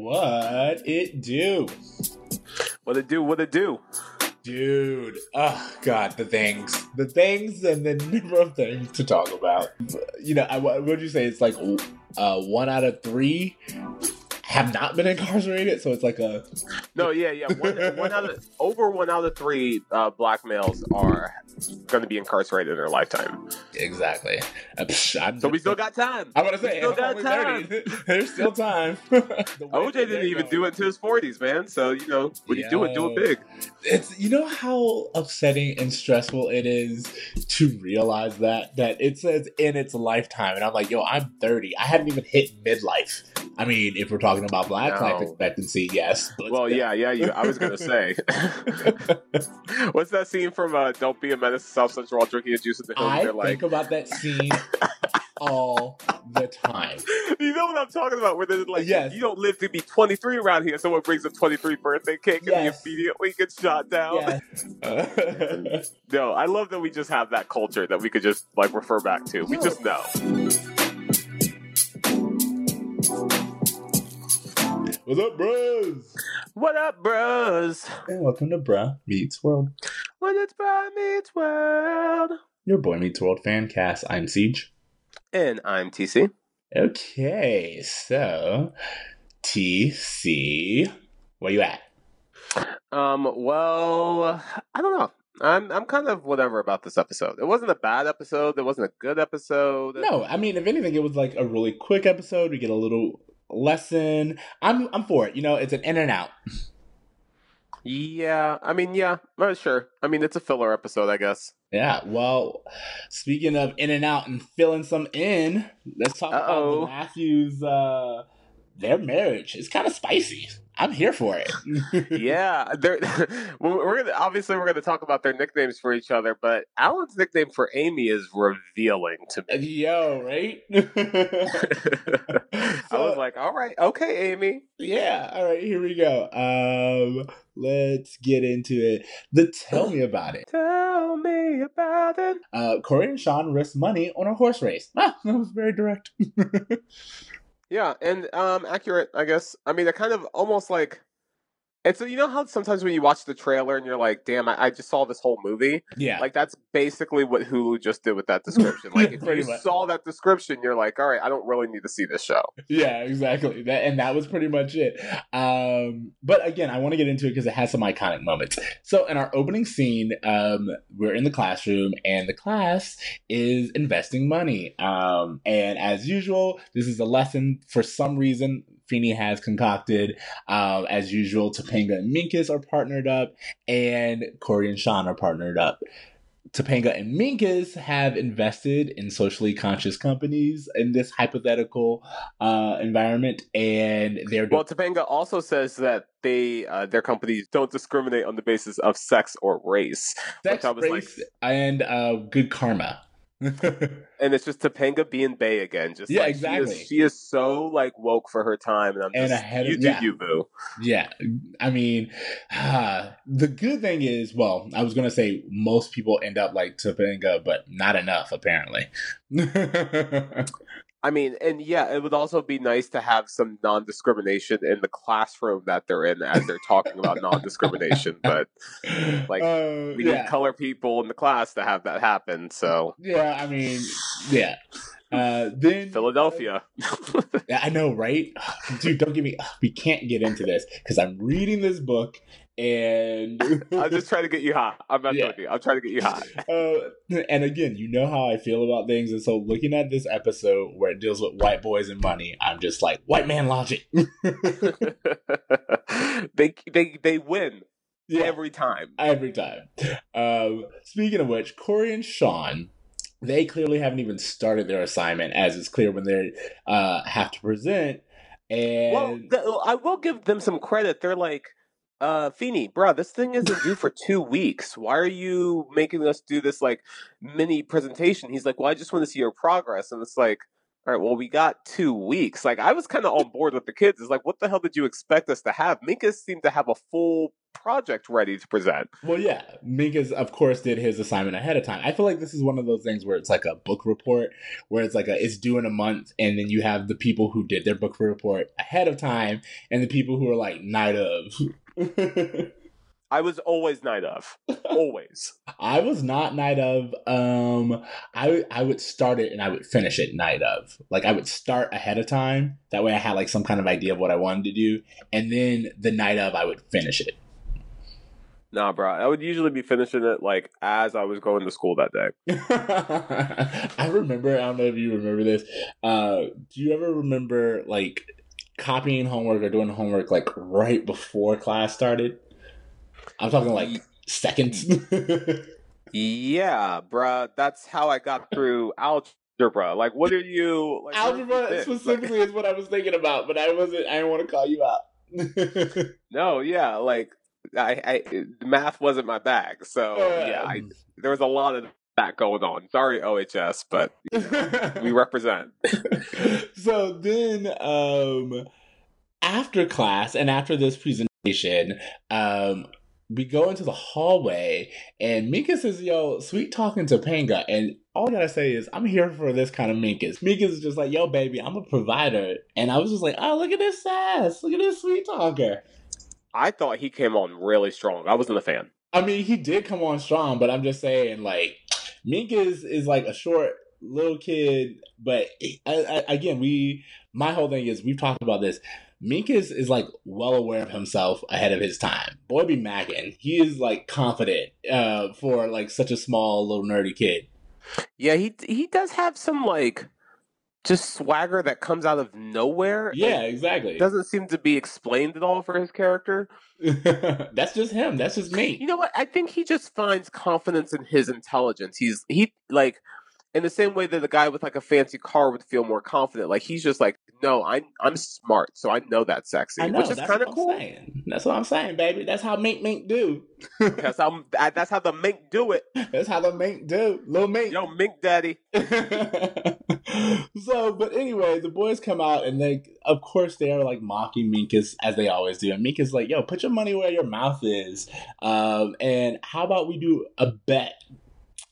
What it do? What it do? What it do? Dude, oh god, the things, the things, and the number of things to talk about. You know, I, what would you say? It's like uh, one out of three have not been incarcerated, so it's like a no, yeah, yeah. One, one out of over one out of three uh, black males are going to be incarcerated in their lifetime. Exactly. Uh, so we still got time. I'm gonna say still got time. There's still time. OJ didn't even do it to his 40s, man. So you know when Yo, you do it, do it big. It's you know how upsetting and stressful it is to realize that that it says in its lifetime, and I'm like, yo, I'm 30. I haven't even hit midlife. I mean, if we're talking about black no. life expectancy, yes. Well, yeah, yeah. You, I was gonna say, what's that scene from uh, "Don't Be a Menace to South Central" while drinking a juice in the hills? I think like... about that scene all the time. You know what I'm talking about? Where they're like, yes. you don't live to be 23 around here. Someone brings a 23 birthday cake yes. and he immediately gets shot down. Yes. no, I love that we just have that culture that we could just like refer back to. We just know. What's up, bros? What up, bros? And welcome to Bruh Meets World. When it's Bruh Meets World. Your Boy Meets World fan cast. I'm Siege. And I'm TC. Okay, so TC, where you at? Um, well, I don't know. I'm I'm kind of whatever about this episode. It wasn't a bad episode. It wasn't a good episode. No, I mean, if anything, it was like a really quick episode. We get a little lesson. I'm I'm for it. You know, it's an in and out. Yeah, I mean, yeah, uh, sure. I mean, it's a filler episode, I guess. Yeah. Well, speaking of in and out and filling some in, let's talk Uh-oh. about the Matthews. Uh, their marriage is kind of spicy. I'm here for it. yeah, we're gonna obviously we're gonna talk about their nicknames for each other, but Alan's nickname for Amy is revealing to me. Yo, right? I was like, all right, okay, Amy. Yeah, all right, here we go. Um, let's get into it. The tell me about it. Tell me about it. Uh, Cory and Sean risk money on a horse race. Ah, that was very direct. Yeah, and um, accurate, I guess. I mean, they're kind of almost like and so you know how sometimes when you watch the trailer and you're like, "Damn, I, I, just saw this whole movie." Yeah, like that's basically what Hulu just did with that description. Like if you much. saw that description, you're like, "All right, I don't really need to see this show." Yeah, exactly. That and that was pretty much it. Um, but again, I want to get into it because it has some iconic moments. So in our opening scene, um, we're in the classroom and the class is investing money. Um, and as usual, this is a lesson for some reason Feeny has concocted. Uh, as usual, Topanga and Minkus are partnered up, and Cory and Sean are partnered up. Topanga and Minkus have invested in socially conscious companies in this hypothetical uh, environment, and they're well. Topanga also says that they uh, their companies don't discriminate on the basis of sex or race. Sex, race, like... and uh, good karma. and it's just Topanga being Bay again. Just yeah, like, exactly. She is, she is, so like woke for her time, and I'm and just ahead of, you do yeah. you boo. Yeah, I mean, uh, the good thing is, well, I was gonna say most people end up like Topanga, but not enough apparently. I mean, and yeah, it would also be nice to have some non discrimination in the classroom that they're in as they're talking about non discrimination. But like, uh, we yeah. need color people in the class to have that happen. So yeah, I mean, yeah. Uh, then Philadelphia. Uh, I know, right? Dude, don't give me. We can't get into this because I'm reading this book and I'm just trying to get you hot. I'm not yeah. you. I'm trying to get you hot. Uh, and again, you know how I feel about things, and so looking at this episode where it deals with white boys and money, I'm just like white man logic. they they they win yeah. every time. Every time. Um, speaking of which, Cory and Sean they clearly haven't even started their assignment, as it's clear when they uh, have to present. And well, the, I will give them some credit. They're like, uh, Feeny, bro, this thing isn't due for two weeks. Why are you making us do this like mini presentation? He's like, well, I just want to see your progress, and it's like, all right, well, we got two weeks. Like, I was kind of on board with the kids. It's like, what the hell did you expect us to have? Minkus seemed to have a full project ready to present. Well, yeah, Minkus, of course, did his assignment ahead of time. I feel like this is one of those things where it's like a book report, where it's like a it's due in a month, and then you have the people who did their book report ahead of time, and the people who are like night of. I was always night of. Always. I was not night of. Um I I would start it and I would finish it night of. Like I would start ahead of time. That way I had like some kind of idea of what I wanted to do. And then the night of I would finish it. Nah, bro. I would usually be finishing it like as I was going to school that day. I remember, I don't know if you remember this. Uh do you ever remember like copying homework or doing homework like right before class started? I'm talking like seconds. yeah, bruh. That's how I got through algebra. Like, what are you? Like, algebra specifically is what I was thinking about, but I wasn't. I didn't want to call you out. no, yeah, like I, I, math wasn't my bag, so uh, yeah, I, there was a lot of that going on. Sorry, OHS, but you know, we represent. so then, um, after class and after this presentation, um, we go into the hallway and Minkus says, yo, sweet talking Topanga. And all I gotta say is, I'm here for this kind of Minkus. Minkus is just like, yo, baby, I'm a provider. And I was just like, oh, look at this sass. Look at this sweet talker. I thought he came on really strong. I wasn't a fan. I mean, he did come on strong, but I'm just saying, like, Minkus is is like a short little kid. But I, I, again, we, my whole thing is, we've talked about this Minkus is like well aware of himself ahead of his time. Boy be mackin. He is like confident uh, for like such a small little nerdy kid. Yeah, he he does have some like just swagger that comes out of nowhere. Yeah, exactly. Doesn't seem to be explained at all for his character. That's just him. That's just me. You know what? I think he just finds confidence in his intelligence. He's he like in the same way that a guy with like a fancy car would feel more confident. Like he's just like, no, I'm I'm smart, so I know that's sexy, know, which is kind of cool. Saying. That's what I'm saying, baby. That's how mink mink do. that's how that's how the mink do it. That's how the mink do, little mink. Yo, mink daddy. so, but anyway, the boys come out and they, of course, they are like mocking Minkus as they always do. And Minkus like, yo, put your money where your mouth is. Um, and how about we do a bet?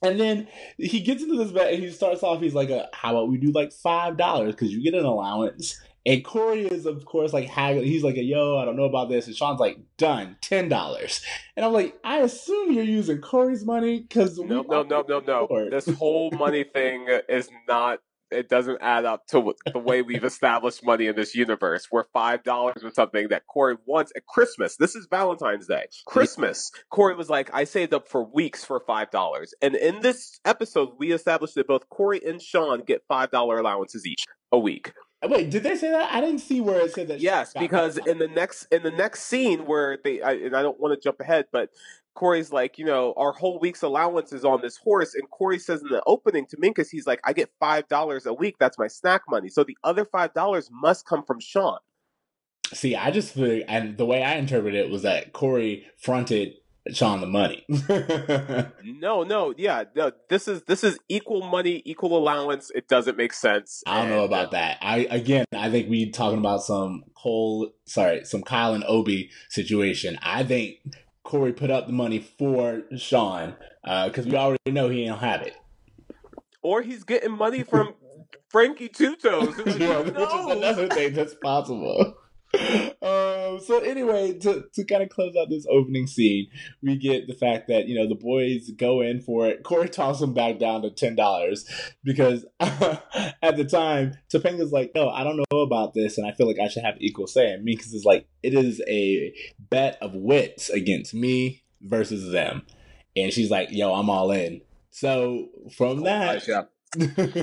And then he gets into this bet and he starts off, he's like, uh, how about we do like $5 because you get an allowance. And Cory is, of course, like haggling. He's like, "Yo, I don't know about this." And Sean's like, "Done, ten dollars." And I'm like, "I assume you're using Cory's money because no, no, no, no, no. This whole money thing is not it doesn't add up to the way we've established money in this universe. Where five dollars was something that Cory wants at Christmas. This is Valentine's Day. Christmas. Cory was like, I saved up for weeks for five dollars. And in this episode, we established that both Cory and Sean get five dollar allowances each a week. Uh, wait, did they say that? I didn't see where it said that. Yes, because in the next in the next scene where they, I, and I don't want to jump ahead, but Cory's like, you know, our whole week's allowance is on this horse. And Cory says in the opening to Minkus, he's like, I get $5 a week. That's my snack money. So the other $5 must come from Sean. See, I just feel, and the way I interpreted it was that Cory fronted Sean the money. no, no, yeah, no, this is this is equal money, equal allowance. It doesn't make sense. I don't know about uh, that. I again, I think we talking about some Cole, sorry, some Kyle and Obi situation. I think Cory put up the money for Sean because uh, we already know he don't have it. Or he's getting money from Frankie Two Toes, which is another thing that's possible. Um, so anyway, to, to kind of close out this opening scene, we get the fact that you know the boys go in for it. Cory tosses them back down to ten dollars because at the time Topanga's like, "No, I don't know about this, and I feel like I should have equal say." And Minkus is like, "It is a bet of wits against me versus them," and she's like, "Yo, I'm all in." So from that,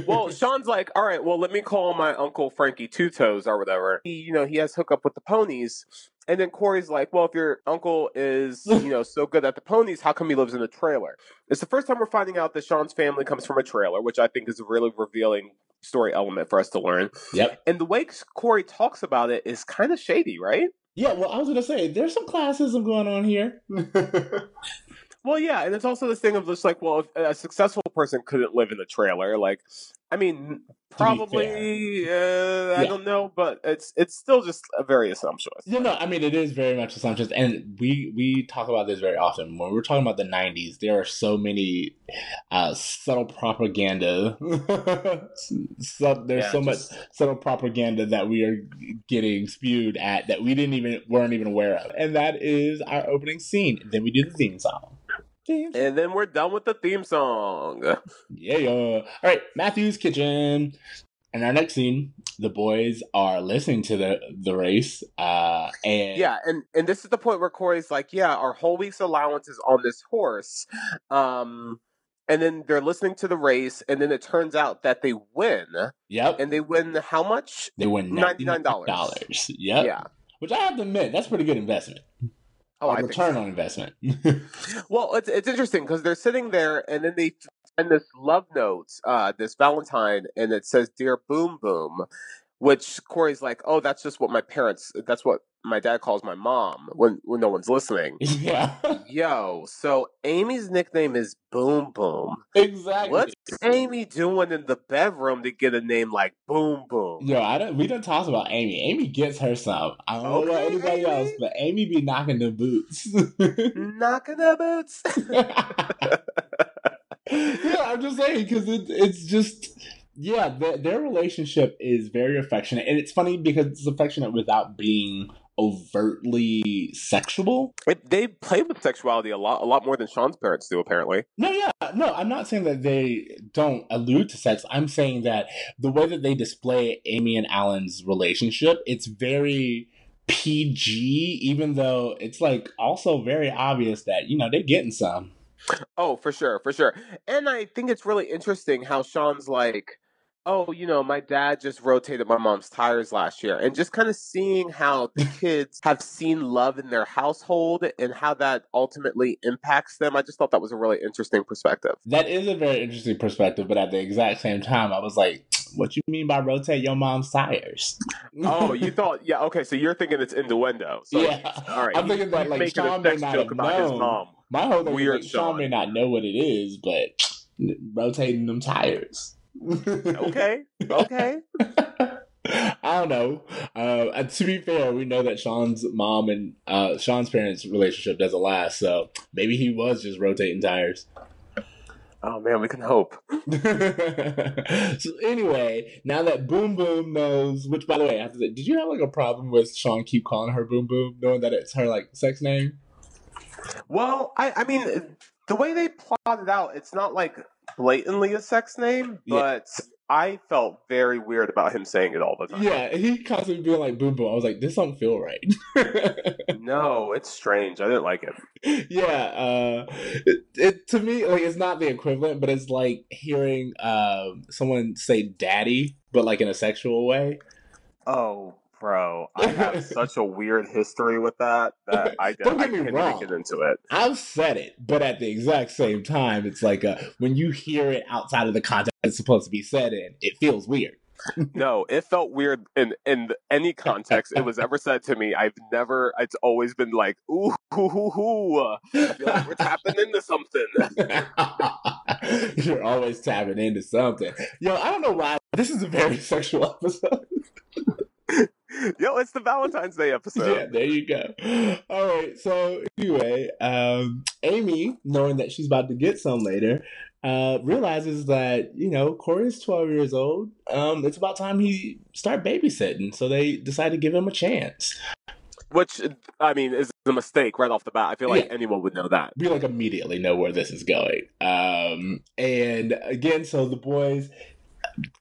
well, Sean's like, all right, well, let me call my uncle Frankie Two Toes or whatever. He, you know, he has hookup with the ponies. And then Cory's like, well, if your uncle is, you know, so good at the ponies, how come he lives in a trailer? It's the first time we're finding out that Sean's family comes from a trailer, which I think is a really revealing story element for us to learn. Yep. And the way Cory talks about it is kind of shady, right? Yeah, well, I was going to say, there's some classism going on here. Well, yeah, and it's also this thing of just like, well, if a successful person couldn't live in the trailer, like, I mean, probably, uh, yeah. I don't know, but it's it's still just a very assumptuous. Yeah, no, I mean, it is very much assumptuous, and we we talk about this very often when we're talking about the '90s. There are so many uh, subtle propaganda. so, there's yeah, so just... much subtle propaganda that we are getting spewed at that we didn't even weren't even aware of, and that is our opening scene. Then we do the theme song. And then we're done with the theme song. Yeah. All right, Matthew's kitchen. And our next scene, the boys are listening to the the race, uh, and yeah, and and this is the point where Cory's like, "Yeah, our whole week's allowance is on this horse," um, and then they're listening to the race, and then it turns out that they win. Yep, and they win how much? They win ninety nine dollars. Dollars. Yep. Yeah, which I have to admit, that's pretty good investment. Oh, I return so. on investment. well, it's it's interesting because they're sitting there and then they send this love note, uh, this Valentine, and it says "Dear Boom Boom," which Cory's like, "Oh, that's just what my parents. That's what my dad calls my mom when when no one's listening. Yeah. Yo, so Amy's nickname is Boom Boom. Exactly. What's Amy doing in the bedroom to get a name like Boom Boom? Yo, I don't. We don't talk about Amy. Amy gets her some. I don't okay, know about anybody Amy. else, but Amy be knocking the boots. knocking the boots. yeah, I'm just saying because it, it's just yeah, the, their relationship is very affectionate, and it's funny because it's affectionate without being overtly sexual. It, they play with sexuality a lot, a lot more than Sean's parents do, apparently. No, yeah, no, I'm not saying that they don't allude to sex. I'm saying that the way that they display Amy and Alan's relationship, it's very PG, even though it's like also very obvious that you know they're getting some. Oh, for sure, for sure. And I think it's really interesting how Sean's like oh, you know, my dad just rotated my mom's tires last year. And just kind of seeing how the kids have seen love in their household and how that ultimately impacts them. I just thought that was a really interesting perspective. That is a very interesting perspective. But at the exact same time, I was like, what you mean by rotate your mom's tires? oh, you thought, yeah, okay, so you're thinking it's innuendo. So, yeah. All right. I'm thinking that, like, Sean may not have known. My whole thing Weird is, like. Sean may not know what it is, but rotating them tires okay. Okay. I don't know. Uh, to be fair, we know that Sean's mom and uh, Sean's parents' relationship doesn't last, so maybe he was just rotating tires. Oh man, we can hope. so anyway, now that Boom Boom knows, which by the way, I have to say, did you have like a problem with Sean keep calling her Boom Boom, knowing that it's her like sex name? Well, I, I mean, the way they plotted out, it's not like blatantly a sex name, but yeah. I felt very weird about him saying it all the time. Yeah, he constantly being like boom boom. I was like, this don't feel right. no, it's strange. I didn't like it. Yeah, uh, it, it, to me like it's not the equivalent, but it's like hearing um, someone say "daddy," but like in a sexual way. Oh Bro, I have such a weird history with that that I, Don't get I me wrong. get into it. I've said it, but at the exact same time, it's like a, when you hear it outside of the context it's supposed to be said in, it feels weird. no, it felt weird in in any context it was ever said to me. I've never. It's always been like, ooh, ooh. I feel like we're tapping into something. You're always tapping into something. Yo, I don't know why. This is a very sexual episode. Yo, it's the Valentine's Day episode. Yeah, there you go. All right. So anyway, um, Amy, knowing that she's about to get some later, uh, realizes that you know Cory's twelve years old. Um, it's about time he start babysitting. So they decide to give him a chance. Which I mean is a mistake right off the bat. I feel like yeah. anyone would know that. We like immediately know where this is going. Um, and again, so the boys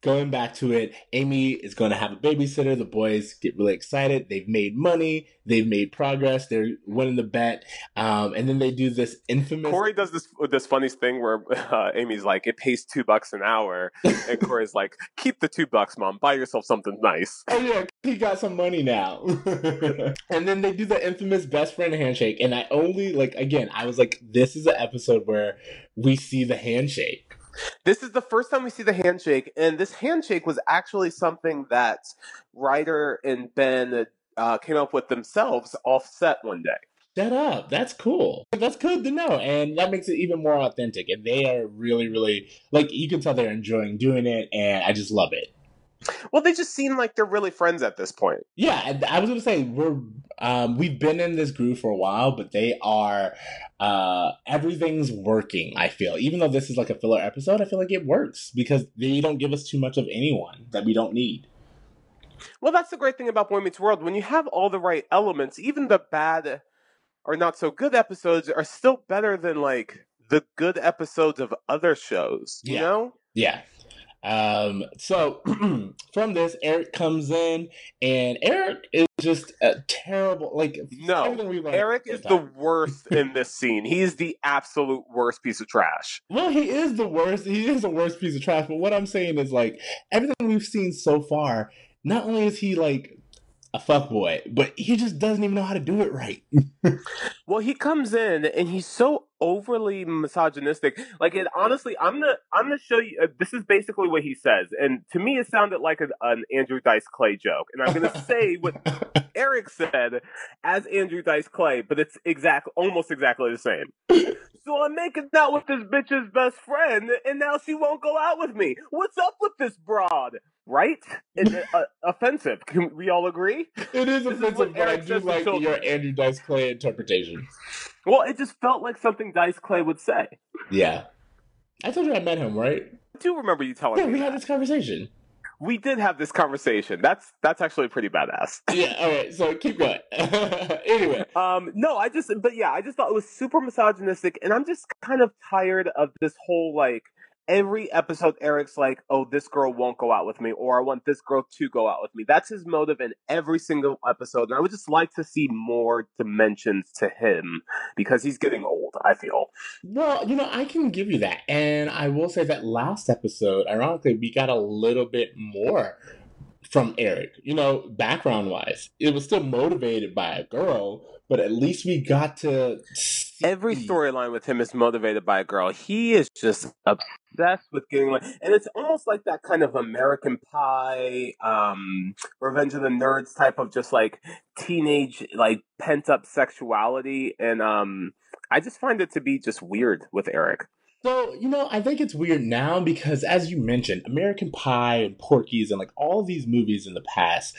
going back to it, Amy is going to have a babysitter. The boys get really excited. They've made money. They've made progress. They're winning the bet. Um, and then they do this infamous. Cory does this this funny thing where uh, Amy's like, "It pays two bucks an hour," and Cory's like, "Keep the two bucks, mom. Buy yourself something nice." Oh yeah, he got some money now. and then they do the infamous best friend handshake. And I only like again, I was like, "This is an episode where we see the handshake." This is the first time we see the handshake, and this handshake was actually something that Rider and Ben uh, came up with themselves offset one day. Shut up. That's cool. That's good to know. And that makes it even more authentic. And they are really, really, like, you can tell they're enjoying doing it. And I just love it. Well, they just seem like they're really friends at this point. Yeah, I was gonna say we're um, we've been in this groove for a while, but they are uh, everything's working. I feel even though this is like a filler episode, I feel like it works because they don't give us too much of anyone that we don't need. Well, that's the great thing about Boy Meets World. When you have all the right elements, even the bad or not so good episodes are still better than like the good episodes of other shows. You yeah. know? Yeah. Um, so from this, Eric comes in, and Eric is just a terrible. Like no, Eric is the worst in this scene. He's the absolute worst piece of trash. Well, he is the worst. He is the worst piece of trash. But what I'm saying is, like everything we've seen so far, not only is he like a fuck boy, but he just doesn't even know how to do it right. well, he comes in and he's so overly misogynistic. Like, it honestly, I'm gonna, I'm gonna show you. Uh, this is basically what he says, and to me, it sounded like a, an Andrew Dice Clay joke. And I'm gonna say what Eric said as Andrew Dice Clay, but it's exact, almost exactly the same. so I'm making out with this bitch's best friend, and now she won't go out with me. What's up with this broad? Right? It's uh, offensive. Can we all agree? It is offensive, but I do like your Andrew Dice Clay interpretation. Well, it just felt like something Dice Clay would say. Yeah. I told you I met him, right? I do remember you telling yeah, me. Yeah, we that. had this conversation. We did have this conversation. That's that's actually pretty badass. yeah, all right. So keep going. anyway. Um no, I just but yeah, I just thought it was super misogynistic and I'm just kind of tired of this whole like every episode Eric's like, "Oh, this girl won't go out with me," or "I want this girl to go out with me." That's his motive in every single episode, and I would just like to see more dimensions to him because he's getting old. I feel. Well, you know, I can give you that, and I will say that last episode, ironically, we got a little bit more from Eric. You know, background wise, it was still motivated by a girl, but at least we got to. Every storyline with him is motivated by a girl. He is just obsessed with getting like, and it's almost like that kind of American Pie, um, Revenge of the Nerds type of just like teenage, like pent up sexuality, and um, I just find it to be just weird with Eric. So, you know, I think it's weird now because, as you mentioned, American Pie and Porky's and like all these movies in the past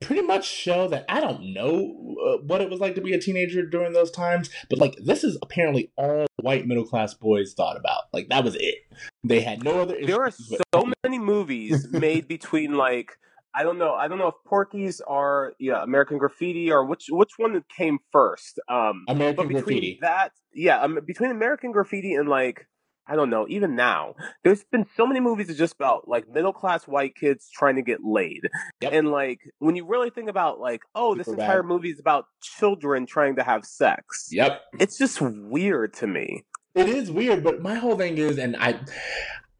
pretty much show that I don't know uh, what it was like to be a teenager during those times, but like this is apparently all white middle class boys thought about. Like that was it. They had no other. There are so many movies made between like. I don't know. I don't know if Porky's are yeah American Graffiti or which which one came first. Um, American Graffiti. That yeah, um, between American Graffiti and like I don't know, even now, there's been so many movies that just about like middle class white kids trying to get laid. Yep. And like when you really think about like, oh, Super this entire bad. movie is about children trying to have sex. Yep. It's just weird to me. It is weird, but my whole thing is and I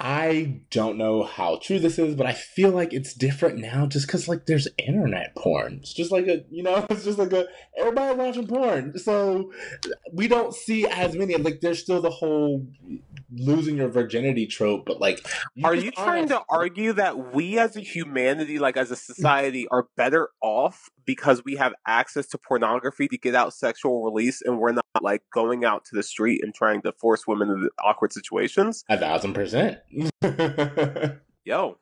I don't know how true this is, but I feel like it's different now just because, like, there's internet porn. It's just like a, you know, it's just like a, everybody watching porn. So we don't see as many. Like, there's still the whole losing your virginity trope, but like, you are you trying to argue that we as a humanity, like as a society, are better off because we have access to pornography to get out sexual release and we're not like going out to the street and trying to force women into awkward situations? A thousand percent. Yo,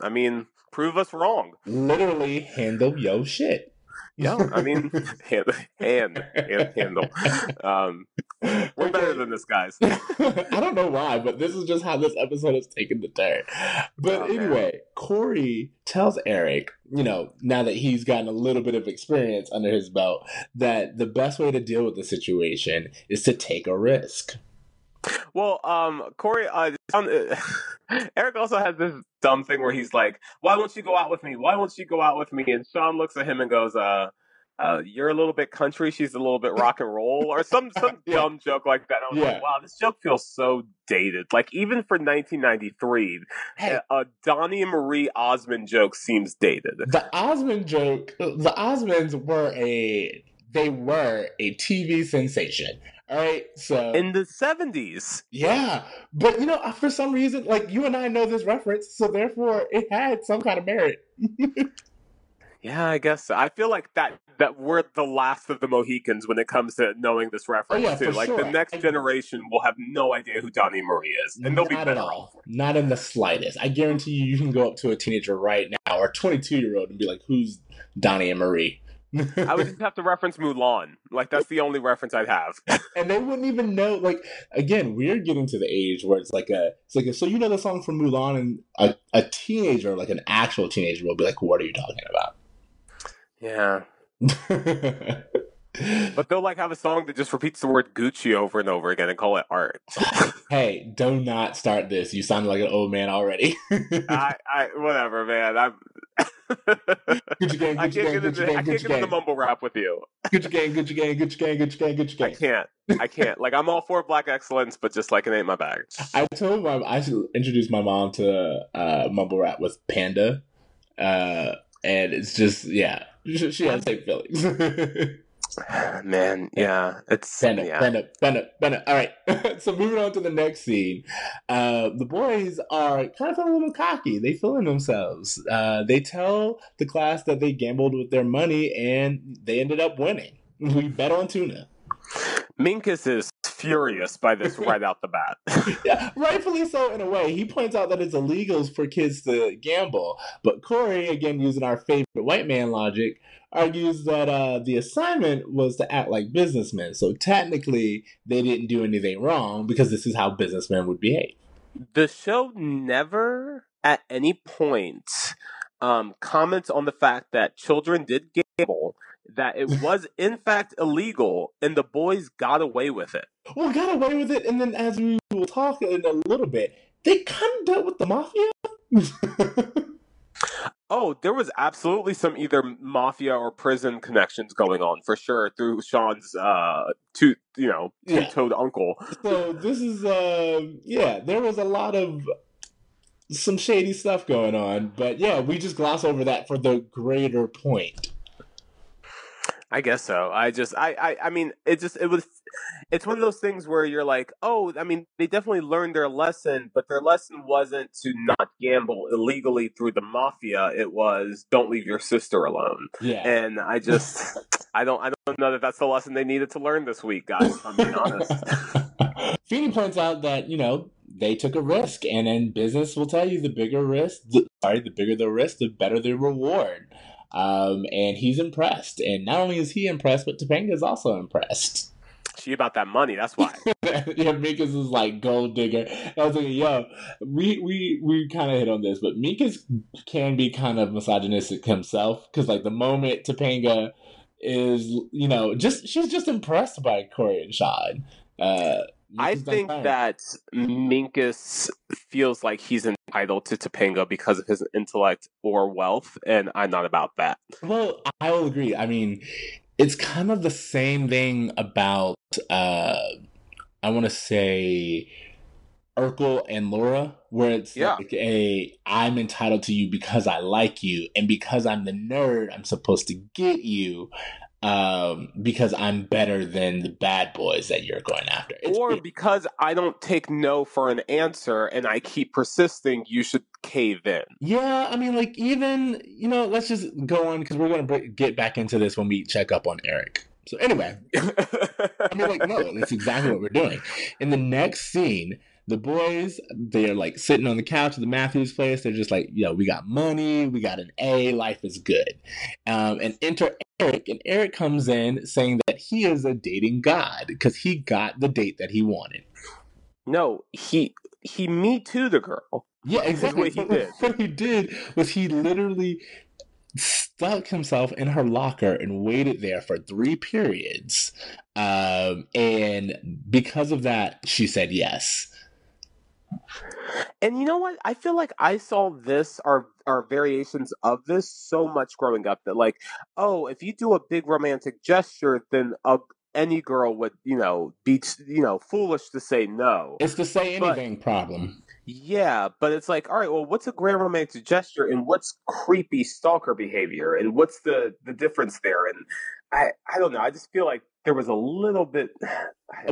I mean, prove us wrong. Literally handle yo shit. Yeah, I mean, hand, hand, hand handle. Um, we're better than this, guys. I don't know why, but this is just how this episode has taken the turn. But oh, anyway, man. Cory tells Eric, you know, now that he's gotten a little bit of experience under his belt, that the best way to deal with the situation is to take a risk. Well, um, Cory, uh, Eric also has this dumb thing where he's like, "Why won't you go out with me? Why won't you go out with me?" And Sean looks at him and goes, "Uh, uh you're a little bit country. She's a little bit rock and roll, or some some yeah. dumb joke like that." I was yeah. like, "Wow, this joke feels so dated. Like even for 1993, hey. a Donnie and Marie Osmond joke seems dated." The Osmond joke, the Osmonds were a they were a TV sensation. All right, so in the seventies, yeah, but you know, for some reason, like you and I know this reference, so therefore it had some kind of merit. Yeah, I guess so. I feel like that that we're the last of the Mohicans when it comes to knowing this reference oh, yeah, too. Like sure. the next generation will have no idea who Donnie Marie is, and they'll Not be better at all. Off. Not in the slightest. I guarantee you, you can go up to a teenager right now or a 22 year old and be like, "Who's Donnie and Marie?" I would just have to reference Mulan. Like that's the only reference I'd have. and they wouldn't even know. Like again, we're getting to the age where it's like a, it's like a, so you know the song from Mulan, and a, a teenager, like an actual teenager, will be like, "What are you talking about?" Yeah. but they'll like have a song that just repeats the word Gucci over and over again and call it art. hey, do not start this. You sound like an old man already. I, I, whatever, man. I'm. Gucci gang, Gucci I can't gang, get, into, gang, I can't get into mumble rap with you. Gucci gang, Gucci gang, Gucci gang, Gucci gang, Gucci gang. I can't. I can't. Like I'm all for black excellence, but just like it ain't my bag. I told my I should introduce my mom to uh, mumble rap with Panda, uh, and it's just yeah she has same feelings. Man, yeah, it's Bennett, yeah. Bennett, Bennett, Bennett. All right, so moving on to the next scene, uh, the boys are kind of a little cocky. They feeling themselves. Uh, they tell the class that they gambled with their money and they ended up winning. We bet on tuna. Minkus is furious by this right out the bat. yeah, rightfully so in a way. He points out that it's illegal for kids to gamble, but Cory, again using our favorite white man logic, argues that uh, the assignment was to act like businessmen. So technically, they didn't do anything wrong because this is how businessmen would behave. The show never, at any point, um, comments on the fact that children did gamble that it was in fact illegal and the boys got away with it. Well, got away with it, and then as we will talk in a little bit, they kind of dealt with the mafia. oh, there was absolutely some either mafia or prison connections going on for sure through Sean's uh two you know two toed yeah. uncle. So this is uh yeah, there was a lot of some shady stuff going on, but yeah, we just gloss over that for the greater point. I guess so. I just, I, I, I mean, it just, it was, it's one of those things where you're like, oh, I mean, they definitely learned their lesson, but their lesson wasn't to not gamble illegally through the mafia. It was don't leave your sister alone. Yeah. And I just, I don't, I don't know that that's the lesson they needed to learn this week, guys. If I'm being honest. Feeny points out that you know they took a risk, and in business, will tell you the bigger risk, the, sorry, the bigger the risk, the better the reward. Um, and he's impressed. And not only is he impressed, but Topanga is also impressed. She about that money, that's why. yeah, Minkus is like gold digger. I was like, yo, we we we kind of hit on this, but Minkus can be kind of misogynistic himself because like the moment Topanga is, you know, just she's just impressed by Cory and Sean. Uh, I think that Minkus feels like he's entitled to Topanga because of his intellect or wealth, and I'm not about that. Well, I will agree. I mean, it's kind of the same thing about uh I want to say Urkel and Laura, where it's yeah. like a I'm entitled to you because I like you, and because I'm the nerd, I'm supposed to get you um, because I'm better than the bad boys that you're going after. It's or because I don't take no for an answer and I keep persisting, you should cave in. Yeah, I mean, like, even, you know, let's just go on because we're going to get back into this when we check up on Eric. So, anyway, I mean, like, no, that's exactly what we're doing. In the next scene, the boys, they're like sitting on the couch at the Matthews place. They're just like, yo, we got money, we got an A, life is good. Um, and enter Eric, and Eric comes in saying that he is a dating god because he got the date that he wanted. No, he he me too the girl. Yeah, exactly. What he did. What he did was he literally stuck himself in her locker and waited there for three periods. Um, and because of that, she said yes. And you know what? I feel like I saw this or or variations of this so much growing up that like, oh, if you do a big romantic gesture, then a, any girl would, you know, be you know, foolish to say no. It's the say anything but, problem. Yeah, but it's like, all right, well, what's a grand romantic gesture and what's creepy stalker behavior and what's the the difference there? And I I don't know. I just feel like there was a little bit.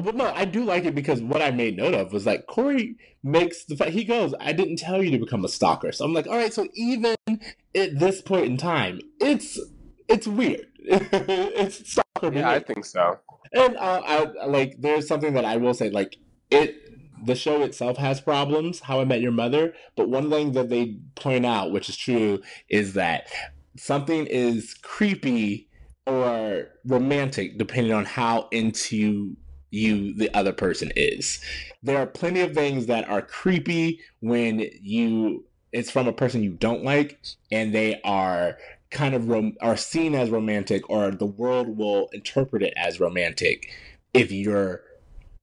But no, I do like it because what I made note of was like Cory makes the fact he goes, I didn't tell you to become a stalker. So I'm like, all right, so even at this point in time, it's it's weird. it's stalker. Yeah, I think so. And uh, I like there's something that I will say, like it the show itself has problems, How I Met Your Mother, but one thing that they point out, which is true, is that something is creepy or romantic depending on how into you the other person is. There are plenty of things that are creepy when you it's from a person you don't like and they are kind of rom- are seen as romantic or the world will interpret it as romantic if you're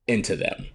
into them.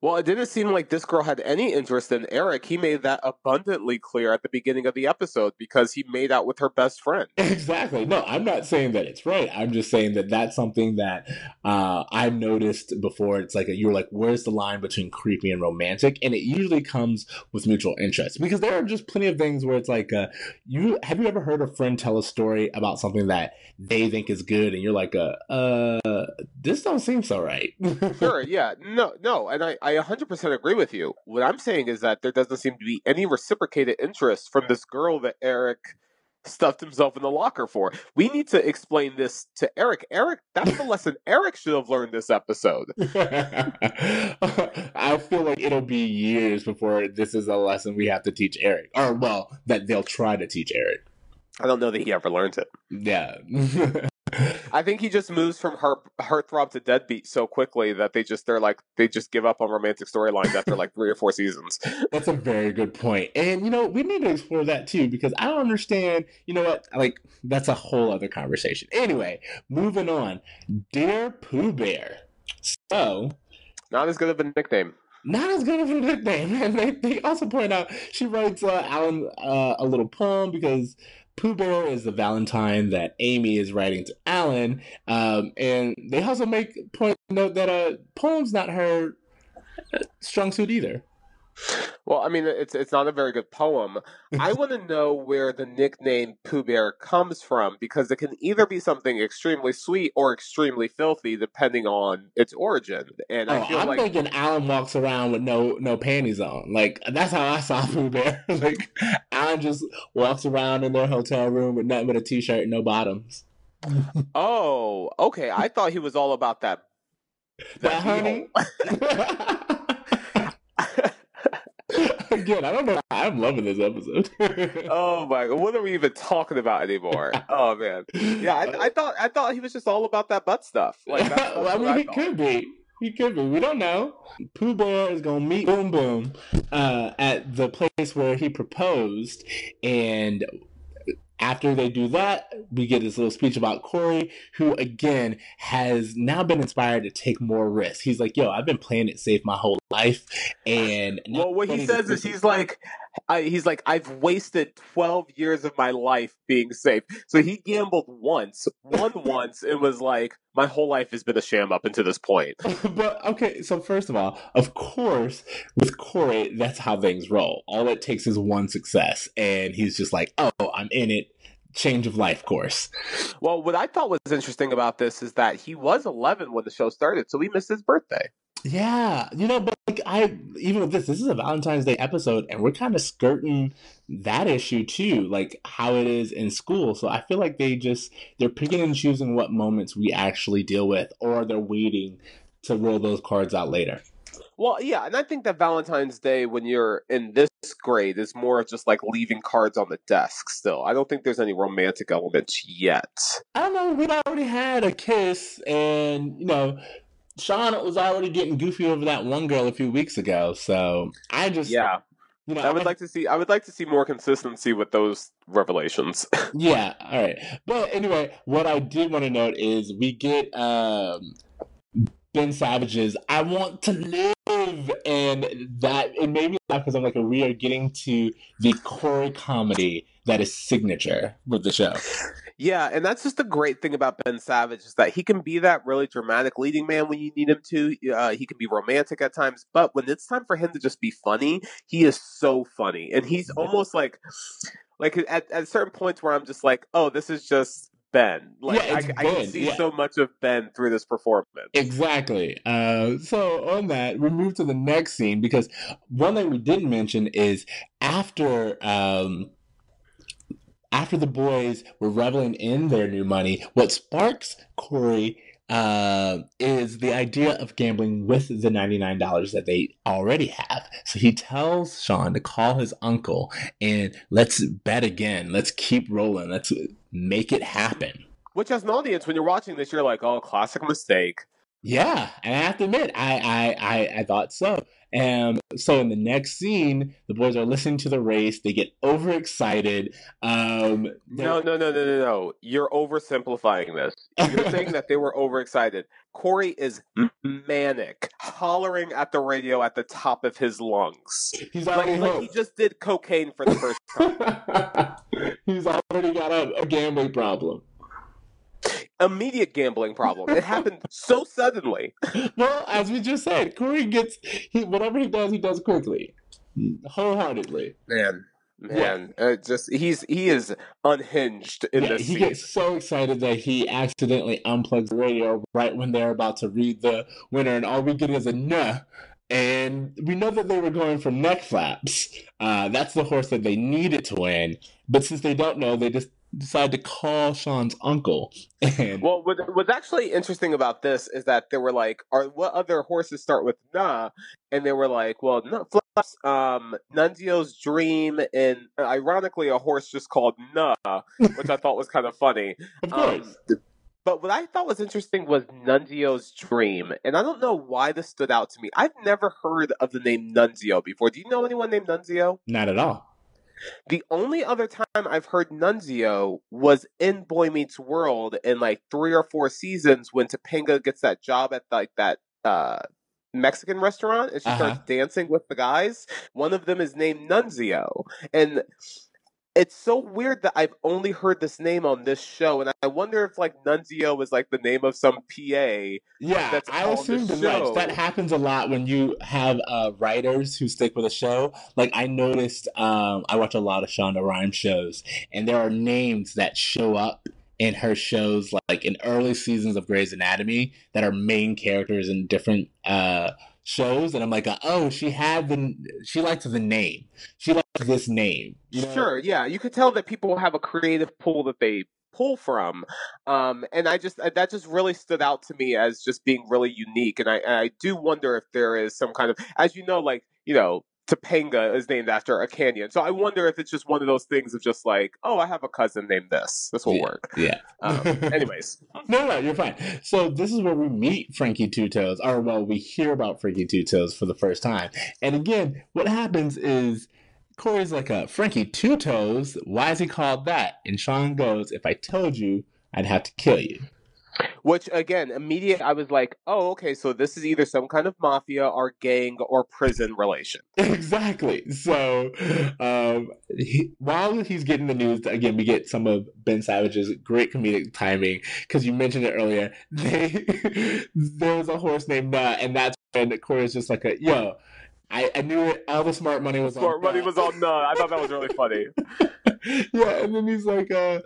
Well, it didn't seem like this girl had any interest in Eric. He made that abundantly clear at the beginning of the episode because he made out with her best friend. Exactly. No, I'm not saying that it's right. I'm just saying that that's something that uh, I've noticed before. It's like a, you're like, where's the line between creepy and romantic? And it usually comes with mutual interest because there are just plenty of things where it's like, uh, you have you ever heard a friend tell a story about something that they think is good, and you're like, uh, uh this don't seem so right. sure. Yeah. No. No. And I I 100% agree with you. What I'm saying is that there doesn't seem to be any reciprocated interest from this girl that Eric stuffed himself in the locker for. We need to explain this to Eric. Eric, that's the lesson Eric should have learned this episode. I feel like it'll be years before this is a lesson we have to teach Eric. Or, well, that they'll try to teach Eric. I don't know that he ever learns it. Yeah. I think he just moves from heart heartthrob to deadbeat so quickly that they just they're like they just give up on romantic storylines after like three or four seasons. That's a very good point, and you know we need to explore that too because I don't understand. You know what? Like that's a whole other conversation. Anyway, moving on. Dear Pooh Bear. So, not as good of a nickname not as good of a nickname. And they, they also point out she writes uh, Alan uh, a little poem because Pooh Bear is the Valentine that Amy is writing to Alan, um, and they also make point note that uh, poem's not her strong suit either. Well, I mean, it's it's not a very good poem. I want to know where the nickname Pooh Bear comes from because it can either be something extremely sweet or extremely filthy, depending on its origin. And oh, I feel I'm like... thinking Alan walks around with no no panties on. Like that's how I saw Pooh Bear. like Alan just walks around in their hotel room with nothing but a t-shirt and no bottoms. oh, okay. I thought he was all about that. That, that honey. Again, I don't know. I'm loving this episode. oh my god, what are we even talking about anymore? Oh man, yeah, I, I thought I thought he was just all about that butt stuff. Like, well, I mean, I he could be. He could be. We don't know. Pooh Bear is gonna meet Boom Boom uh, at the place where he proposed, and after they do that, we get this little speech about Cory, who again has now been inspired to take more risks. He's like, "Yo, I've been playing it safe my whole life," and well, what he says is he's like, I, he's like, "I've wasted twelve years of my life being safe." So he gambled once, won once, and was like, "My whole life has been a sham up until this point." but okay, so first of all, of course, with Cory, that's how things roll. All it takes is one success, and he's just like, "Oh, I'm in it." change of life course. Well, what I thought was interesting about this is that he was 11 when the show started, so he missed his birthday. Yeah, you know, but like I even with this, this is a Valentine's Day episode, and we're kind of skirting that issue too, like how it is in school. So I feel like they just they're picking and choosing what moments we actually deal with, or they're waiting to roll those cards out later. Well, yeah, and I think that Valentine's Day when you're in this grade is more of just like leaving cards on the desk still. I don't think there's any romantic elements yet. I don't know, we've already had a kiss and, you know, Sean was already getting goofy over that one girl a few weeks ago, so I just Yeah. You know, I would I, like to see I would like to see more consistency with those revelations. yeah, all right. But anyway, what I did want to note is we get um Ben Savage's I Want to Live. And that it made me laugh because I'm like, we are getting to the Cory comedy that is signature with the show. Yeah, and that's just the great thing about Ben Savage is that he can be that really dramatic leading man when you need him to. Uh, he can be romantic at times, but when it's time for him to just be funny, he is so funny, and he's almost like, like at, at certain points where I'm just like, oh, this is just Ben. Like yeah, I, ben. I, can see yeah. so much of Ben through this performance. Exactly. Uh, so on that, we move to the next scene because one thing we didn't mention is after um, after the boys were reveling in their new money, what sparks Cory uh, is the idea of gambling with the $99 that they already have. So he tells Sean to call his uncle and let's bet again. Let's keep rolling. Let's make it happen. Which, as an audience, when you're watching this, you're like, oh, classic mistake. Yeah, and I have to admit, I I I, I thought so. And so in the next scene, the boys are listening to the race. They get overexcited. Um, no, no, no, no, no, no. You're oversimplifying this. You're saying that they were overexcited. Cory is manic, hollering at the radio at the top of his lungs. He's like, like he just did cocaine for the first time. He's already got a, a gambling problem immediate gambling problem. It happened so suddenly. Well, as we just said, Cory gets he whatever he does, he does quickly, wholeheartedly. Man, man, yeah. uh, just he's he is unhinged in yeah, this. He scene. gets so excited that he accidentally unplugs the radio right when they're about to read the winner, and all we get is a nah. And we know that they were going for neck flaps. Uh, that's the horse that they needed to win. But since they don't know, they just decide to call Shawn's uncle. And well, what, what's actually interesting about this is that they were like, "Are what other horses start with nah?" And they were like, "Well, no, flaps, um, Nunzio's dream, and ironically, a horse just called Nah, which I thought was kind of funny." Of course. Um, but what I thought was interesting was Nunzio's dream, and I don't know why this stood out to me. I've never heard of the name Nunzio before. Do you know anyone named Nunzio? Not at all. The only other time I've heard Nunzio was in Boy Meets World in like three or four seasons when Topanga gets that job at like that uh, Mexican restaurant and she uh-huh. starts dancing with the guys. One of them is named Nunzio. And it's so weird that I've only heard this name on this show, and I wonder if like Nunzio is like the name of some PA. Yeah, that's I assumed as much. That happens a lot when you have uh, writers who stick with a show. Like I noticed, um, I watch a lot of Shonda Rhimes shows, and there are names that show up in her shows, like in early seasons of Grey's Anatomy, that are main characters in different uh, shows and I'm like, oh, she had the she likes the name. She this name. You know? Sure, yeah. You could tell that people have a creative pool that they pull from. Um, and I just that just really stood out to me as just being really unique. And I I do wonder if there is some kind of as you know, like, you know, Topanga is named after a canyon. So I wonder if it's just one of those things of just like, oh, I have a cousin named this. This will yeah, work. Yeah. Um, anyways. no, no, you're fine. So this is where we meet Frankie Two Toes, or well, we hear about Frankie Two Toes for the first time. And again, what happens is Cory's like a Frankie Two Toes. Why is he called that? And Shawn goes, if I told you, I'd have to kill you. Which again, immediate I was like, oh, okay, so this is either some kind of mafia or gang or prison relation. Exactly. So um, he, while he's getting the news, again, we get some of Ben Savage's great comedic timing because you mentioned it earlier. They, there's a horse named Nut, and that's when Cory's just like a yo. I, I knew it. All the smart money was smart on. Smart money was on Nut. I thought that was really funny. yeah, and then he's like, uh,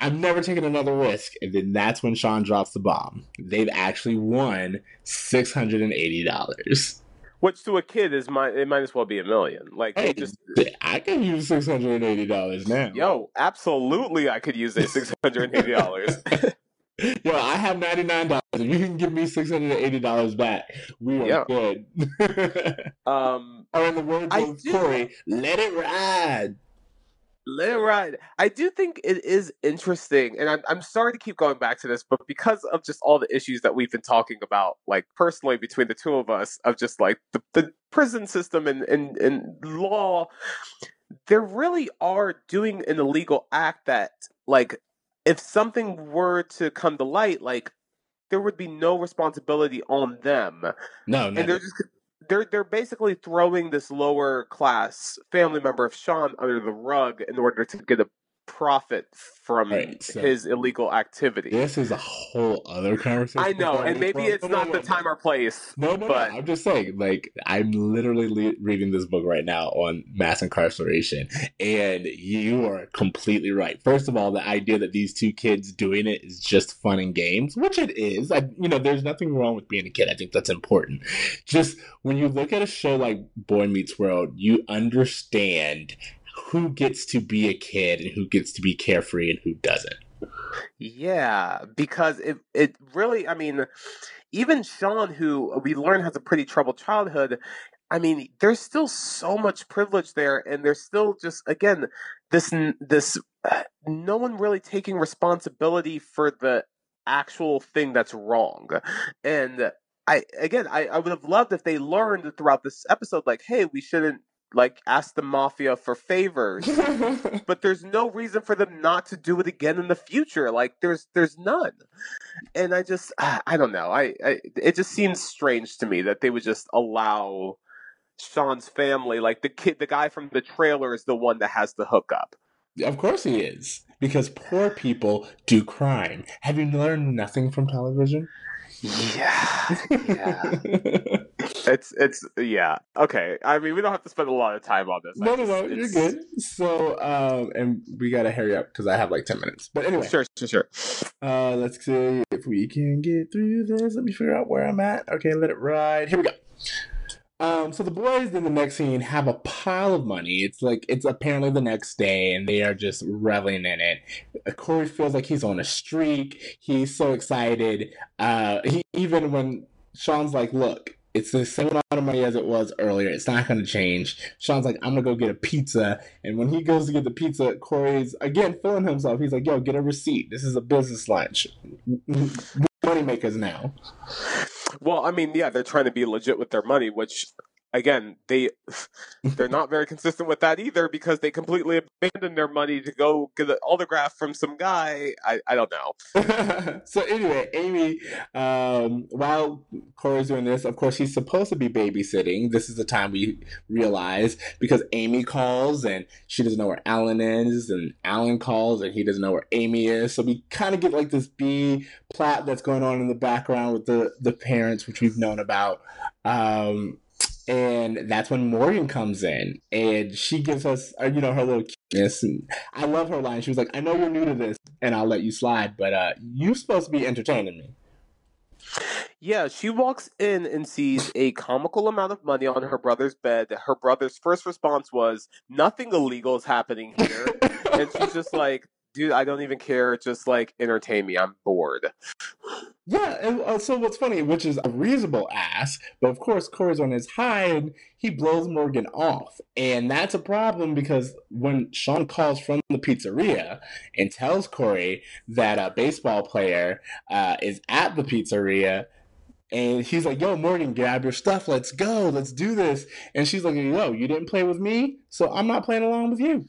I'm never taking another risk. And then that's when Shawn drops the bomb. They've actually won six hundred and eighty dollars. Which to a kid is might it might as well be a million. Like hey, just I can use six hundred and eighty dollars now. Yo, absolutely I could use a six hundred and eighty dollars. Yo, I have ninety nine dollars. If you can give me six hundred and eighty dollars back, we are yeah. good. um, or in the words of Cory, let it ride. Let it ride. I do think it is interesting, and I'm I'm sorry to keep going back to this, but because of just all the issues that we've been talking about, like personally between the two of us, of just like the, the prison system and, and and law, there really are doing an illegal act that like if something were to come to light, like there would be no responsibility on them. No, and they're just they're they're basically throwing this lower class family member of Shawn under the rug in order to get a profit from right, so his illegal activity. This is a whole other conversation. I know, and maybe it's no, not no, the time or place. No, no, but... no. I'm just saying, like, I'm literally le- reading this book right now on mass incarceration, and you are completely right. First of all, the idea that these two kids doing it is just fun and games, which it is. I, you know, there's nothing wrong with being a kid. I think that's important. Just when you look at a show like Boy Meets World, you understand who gets to be a kid and who gets to be carefree and who doesn't. Yeah, because it it really, I mean, even Shawn, who we learn has a pretty troubled childhood, I mean, there's still so much privilege there, and there's still just again this this uh, no one really taking responsibility for the actual thing that's wrong, and I again I, I would have loved if they learned throughout this episode like, hey, we shouldn't like ask the mafia for favors but there's no reason for them not to do it again in the future like there's there's none. And i just ah, i don't know I, I it just seems strange to me that they would just allow shawn's family like the kid the guy from the trailer is the one that has the hookup. Of course he is because poor people do crime. Have you learned nothing from television? Yeah yeah it's it's yeah. Okay. I mean we don't have to spend a lot of time on this. No no no you're good. So um and we gotta hurry up because i have like 10 minutes. But anyway. Sure sure sure. Uh let's see if we can get through this. Let me figure out where i'm at. Okay let it ride. Here we go. Um, so the boys in the next scene have a pile of money. It's like it's apparently the next day, and they are just reveling in it. Cory feels like he's on a streak. He's so excited. Uh, he even when Shawn's like, "Look, it's the same amount of money as it was earlier. It's not going to change. Shawn's like, I'm going to go get a pizza. And when he goes to get the pizza, Cory's again filling himself. He's like, yo, get a receipt. This is a business lunch. Moneymakers now. Well, I mean, yeah, they're trying to be legit with their money, which again, they they're not very consistent with that either because they completely abandoned their money to go get an autograph from some guy. I, I don't know. so anyway, Amy, um, while Cory's doing this, of course, he's supposed to be babysitting. This is the time we realize because Amy calls and she doesn't know where Alan is, and Alan calls and he doesn't know where Amy is. So we kind of get like this B plot that's going on in the background with the the parents, which we've known about. Um, and that's when Morgan comes in and she gives us, uh, you know, her little kiss. And I love her line. She was like, "I know you're new to this, and I'll let you slide, but uh, you're supposed to be entertaining me." Yeah, she walks in and sees a comical amount of money on her brother's bed. Her brother's first response was, "Nothing illegal is happening here," and she's just like, dude, I don't even care. Just like entertain me. I'm bored. Yeah, and uh, so what's funny, which is a reasonable ask, but of course Cory's on his high and he blows Morgan off, and that's a problem because when Shawn calls from the pizzeria and tells Cory that a baseball player uh, is at the pizzeria. And he's like, "Yo, Morgan, grab your stuff. Let's go. Let's do this." And she's like, "Yo, you didn't play with me, so I'm not playing along with you."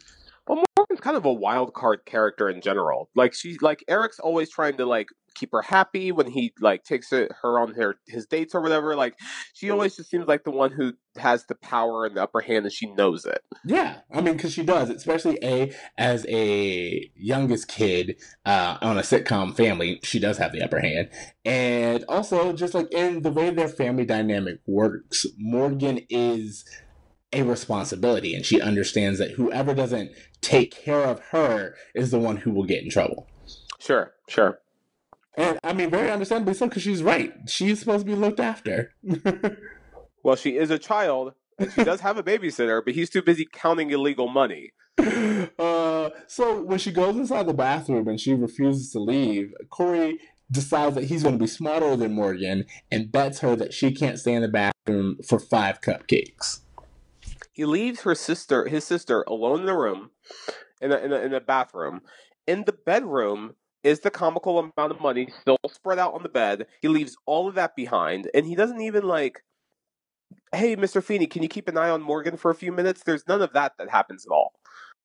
Kind of a wild card character in general. Like she, like Eric's always trying to like keep her happy when he like takes it, her on her his dates or whatever. Like she always just seems like the one who has the power and the upper hand, and she knows it. Yeah, I mean, because she does, especially a as a youngest kid uh, on a sitcom family, she does have the upper hand, and also just like in the way their family dynamic works, Morgan is a responsibility and she understands that whoever doesn't take care of her is the one who will get in trouble. Sure, sure. And I mean, very understandably so, because she's right. She's supposed to be looked after. well, she is a child. She does have a babysitter, but he's too busy counting illegal money. Uh, so when she goes inside the bathroom and she refuses to leave, Cory decides that he's going to be smarter than Morgan and bets her that she can't stay in the bathroom for five cupcakes. He leaves her sister, his sister, alone in the room, in a, in a, in a bathroom. In the bedroom is the comical amount of money still spread out on the bed. He leaves all of that behind, and he doesn't even like, "Hey, Mister Feeny, can you keep an eye on Morgan for a few minutes?" There's none of that that happens at all.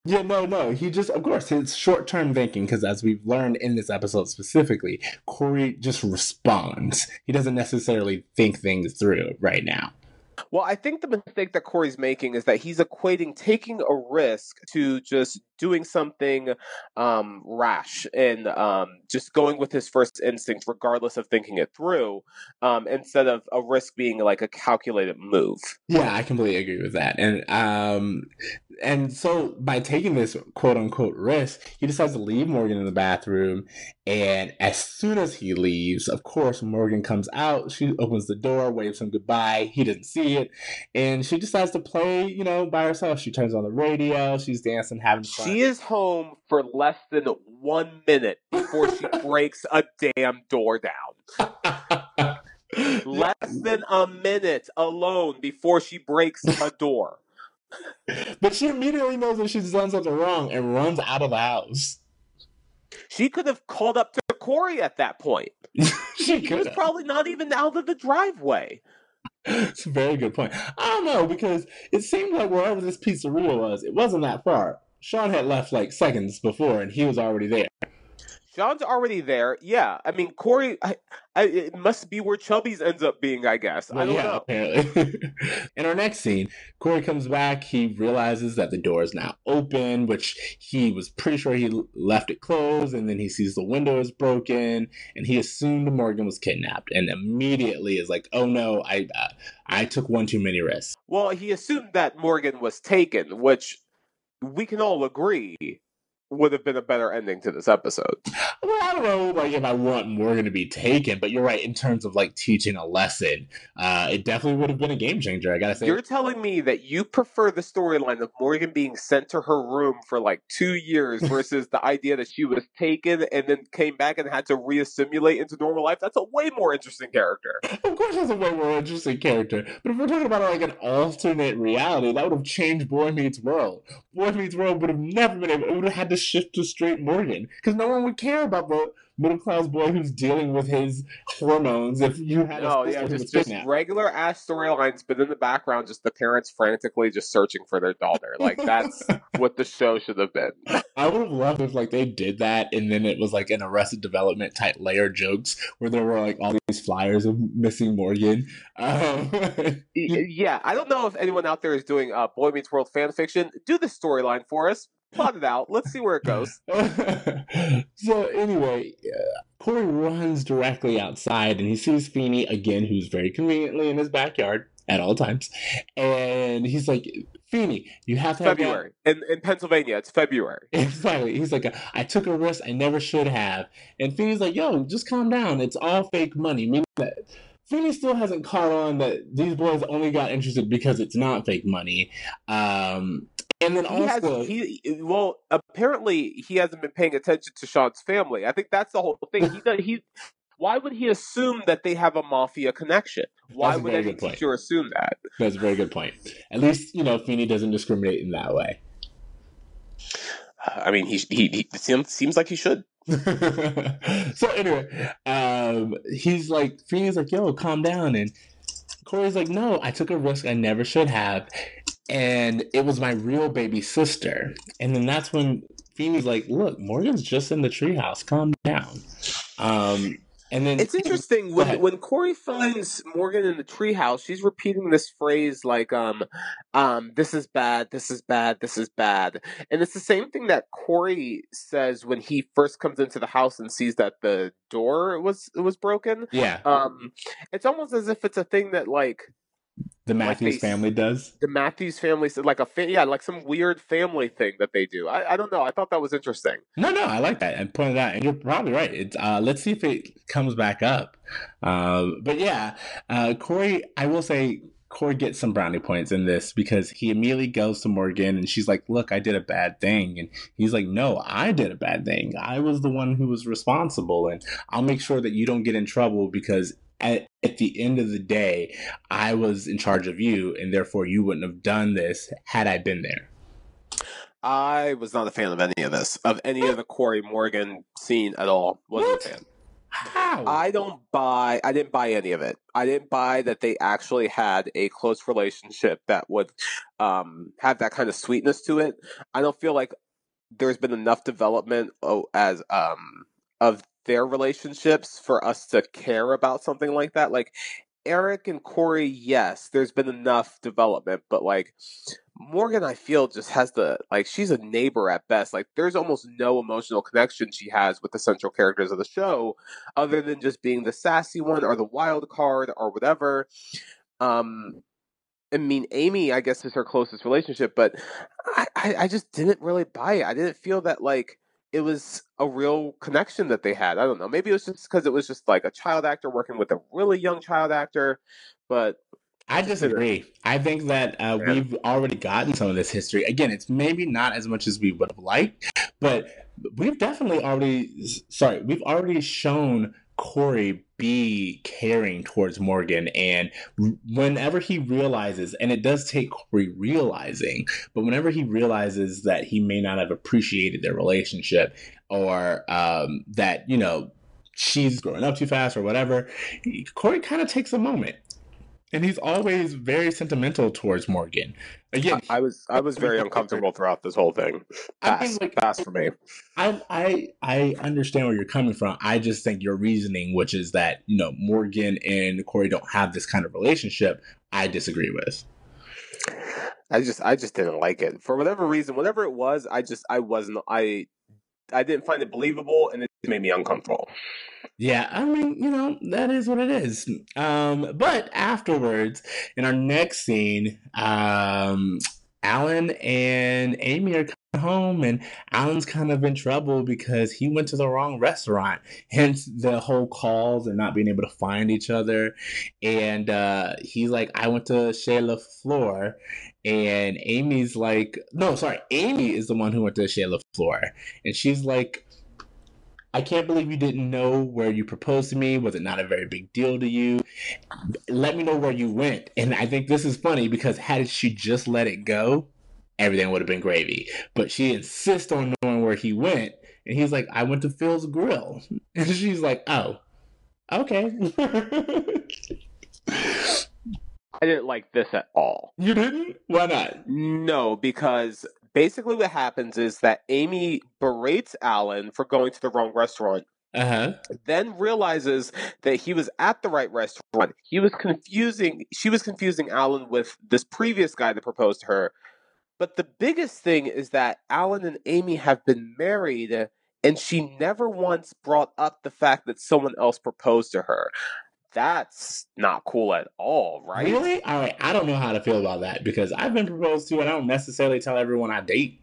Yeah, no, no. He just, of course, his short term thinking, because as we've learned in this episode specifically, Cory just responds. He doesn't necessarily think things through right now. Well, I think the mistake that Cory's making is that he's equating taking a risk to just doing something um, rash and um, just going with his first instinct, regardless of thinking it through, um, instead of a risk being like a calculated move. Yeah, I completely agree with that. And um, and so by taking this quote unquote risk, he decides to leave Morgan in the bathroom. And as soon as he leaves, of course, Morgan comes out. She opens the door, waves him goodbye. He doesn't see it. And she decides to play, you know, by herself. She turns on the radio. She's dancing, having fun. She is home for less than one minute before she breaks a damn door down. less than a minute alone before she breaks a door. but she immediately knows that she's done something wrong and runs out of the house. She could have called up to Cory at that point. she could. was probably not even out of the driveway. It's a very good point. I don't know because it seemed like wherever this pizzeria was, it wasn't that far. Shawn had left like seconds before, and he was already there. Shawn's already there. Yeah, I mean Cory. I, I, it must be where Chubby's ends up being. I guess. Well, I don't yeah, know. Apparently. In our next scene, Cory comes back. He realizes that the door is now open, which he was pretty sure he left it closed, and then he sees the window is broken, and he assumed Morgan was kidnapped, and immediately is like, "Oh no, I uh, I took one too many risks." Well, he assumed that Morgan was taken, which we can all agree would have been a better ending to this episode. Well, I don't know, like if I want Morgan to be taken, but you're right in terms of like teaching a lesson. Uh, it definitely would have been a game changer. I gotta say. You're telling me that you prefer the storyline of Morgan being sent to her room for like two years versus the idea that she was taken and then came back and had to reassimilate into normal life. That's a way more interesting character. Of course, that's a way more interesting character. But if we're talking about like an alternate reality, that would have changed Boy Meets World. Boy Meets World would have never been able. It would have had to shift to straight Morgan because no one would care about the middle class boy who's dealing with his hormones if you had no, a yeah, just, just regular ass storylines, but in the background, just the parents frantically just searching for their daughter. Like that's what the show should have been. I would have loved if like they did that and then it was like an Arrested Development type layer jokes where there were like all these flyers of missing Morgan. Um, yeah, I don't know if anyone out there is doing uh, Boy Meets World fan fiction. Do the storyline for us plot it out. Let's see where it goes. so anyway, uh, Cory runs directly outside and he sees Feeny again, who's very conveniently in his backyard at all times, and he's like, "Feeny, you have to February have in in Pennsylvania. It's February." Exactly. He's like, "I took a risk I never should have," and Feeny's like, "Yo, just calm down. It's all fake money." Meaning that. Feeny still hasn't caught on that these boys only got interested because it's not fake money. Um, and then he also, has, he well, apparently he hasn't been paying attention to Shawn's family. I think that's the whole thing. He does, he. Why would he assume that they have a mafia connection? Why would any teacher assume that? That's a very good point. At least you know Feeny doesn't discriminate in that way. I mean, he he, he seems seems like he should. so anyway, um, he's like Feeny's like, "Yo, calm down," and Cory's like, "No, I took a risk I never should have." and it was my real baby sister. And then that's when Feeny's like, "Look, Morgan's just in the treehouse. Calm down." Um, and then it's interesting when when Cory finds Morgan in the treehouse, she's repeating this phrase like, um, um, "This is bad. This is bad. This is bad," and it's the same thing that Cory says when he first comes into the house and sees that the door was was broken. Yeah. Um, it's almost as if it's a thing that like the Matthews like they, family does. The Matthews family said like a fa- yeah, like some weird family thing that they do. I, I don't know. I thought that was interesting. No, no, I like that and pointed out. And you're probably right. It's uh, let's see if it comes back up. Uh, but yeah, uh, Cory, I will say Cory gets some brownie points in this because he immediately goes to Morgan and she's like, Look, I did a bad thing. And he's like, No, I did a bad thing. I was the one who was responsible. And I'll make sure that you don't get in trouble because at, at the end of the day, I was in charge of you, and therefore you wouldn't have done this had I been there. I was not a fan of any of this, of any of the Cory Morgan scene at all. Wasn't what? a fan. How? I don't buy. I didn't buy any of it. I didn't buy that they actually had a close relationship that would um, have that kind of sweetness to it. I don't feel like there's been enough development oh, as um, of their relationships for us to care about something like that. Like Eric and Cory, yes, there's been enough development, but like Morgan, I feel just has the like she's a neighbor at best. Like there's almost no emotional connection she has with the central characters of the show, other than just being the sassy one or the wild card or whatever. Um, I mean, Amy, I guess, is her closest relationship, but I, I, I just didn't really buy it. I didn't feel that like it was a real connection that they had. I don't know. Maybe it was just because it was just like a child actor working with a really young child actor, but I disagree. I think that uh, yeah. we've already gotten some of this history. Again, it's maybe not as much as we would have liked, but we've definitely already, sorry, we've already shown Cory be caring towards Morgan. And whenever he realizes, and it does take Cory realizing, but whenever he realizes that he may not have appreciated their relationship or um, that, you know, she's growing up too fast or whatever, Cory kind of takes a moment and he's always very sentimental towards Morgan. Again, I, I was I was very uncomfortable throughout this whole thing. Pass, I mean, like, pass for me. I I I understand where you're coming from. I just think your reasoning, which is that you know Morgan and Cory don't have this kind of relationship, I disagree with. I just I just didn't like it for whatever reason. Whatever it was, I just I wasn't I I didn't find it believable, and it made me uncomfortable. Yeah, I mean, you know, that is what it is. Um, but afterwards, in our next scene, um, Alan and Amy are coming home, and Alan's kind of in trouble because he went to the wrong restaurant. Hence the whole calls and not being able to find each other. And uh, he's like, I went to Chez La Fleur. And Amy's like, no, sorry, Amy is the one who went to Chez La Fleur. And she's like, I can't believe you didn't know where you proposed to me. Was it not a very big deal to you? Let me know where you went. And I think this is funny because had she just let it go, everything would have been gravy. But she insists on knowing where he went. And he's like, I went to Phil's Grill. And she's like, oh, okay. I didn't like this at all. You didn't? Why not? No, because basically what happens is that Amy berates Alan for going to the wrong restaurant. Uh-huh. Then realizes that he was at the right restaurant. He was confusing she was confusing Alan with this previous guy that proposed to her. But the biggest thing is that Alan and Amy have been married and she never once brought up the fact that someone else proposed to her that's not cool at all, right? Really? All right. I don't know how to feel about that because I've been proposed to, and I don't necessarily tell everyone I date.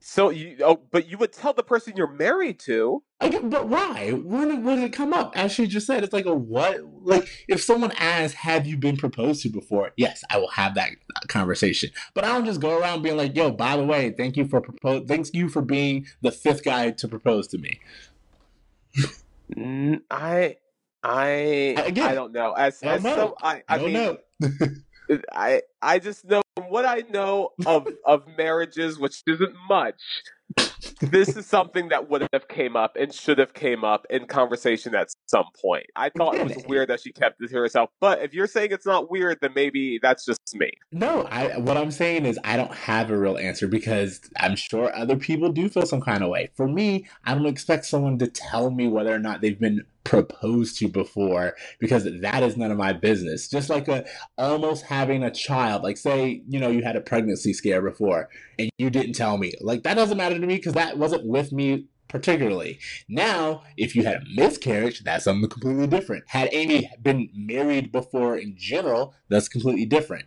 So you, oh, but you would tell the person you're married to. Get, but why? When when did it come up? As she just said, it's like a what? Like if someone asks, "Have you been proposed to before?" Yes, I will have that conversation. But I don't just go around being like, "Yo, by the way, thank you for propose. Thanks you for being the fifth guy to propose to me." I I Again, I don't know. As, I don't as know. I, I, I mean, know. I I just know what I know of of marriages, which isn't much this is something that would have came up and should have came up in conversation at some point. I thought it was weird that she kept it to herself, but if you're saying it's not weird, then maybe that's just me. No, I what I'm saying is I don't have a real answer because I'm sure other people do feel some kind of way. For me, I don't expect someone to tell me whether or not they've been proposed to before because that is none of my business. Just like a almost having a child, like say, you know, you had a pregnancy scare before and you didn't tell me. Like that doesn't matter to me because that wasn't with me particularly. Now, if you had a miscarriage, that's something completely different. Had Amy been married before in general, that's completely different.